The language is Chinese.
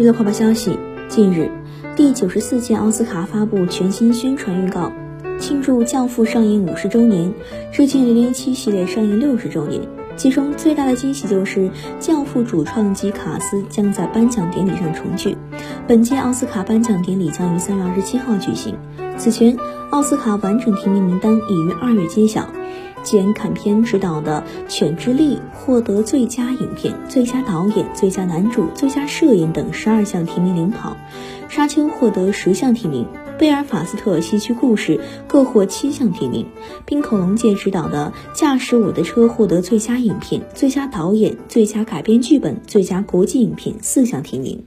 娱乐快报消息，近日，第九十四届奥斯卡发布全新宣传预告，庆祝《教父》上映五十周年，致敬《零零七》系列上映六十周年。其中最大的惊喜就是《教父》主创及卡斯将在颁奖典礼上重聚。本届奥斯卡颁奖典礼将于三月二十七号举行。此前，奥斯卡完整提名名单已于二月揭晓。简·坎片执导的《犬之力》获得最佳影片、最佳导演、最佳男主、最佳摄影等十二项提名领跑，《沙丘》获得十项提名，《贝尔法斯特西区故事》各获七项提名。冰口龙介执导的《驾驶我的车》获得最佳影片、最佳导演、最佳改编剧本、最佳国际影片四项提名。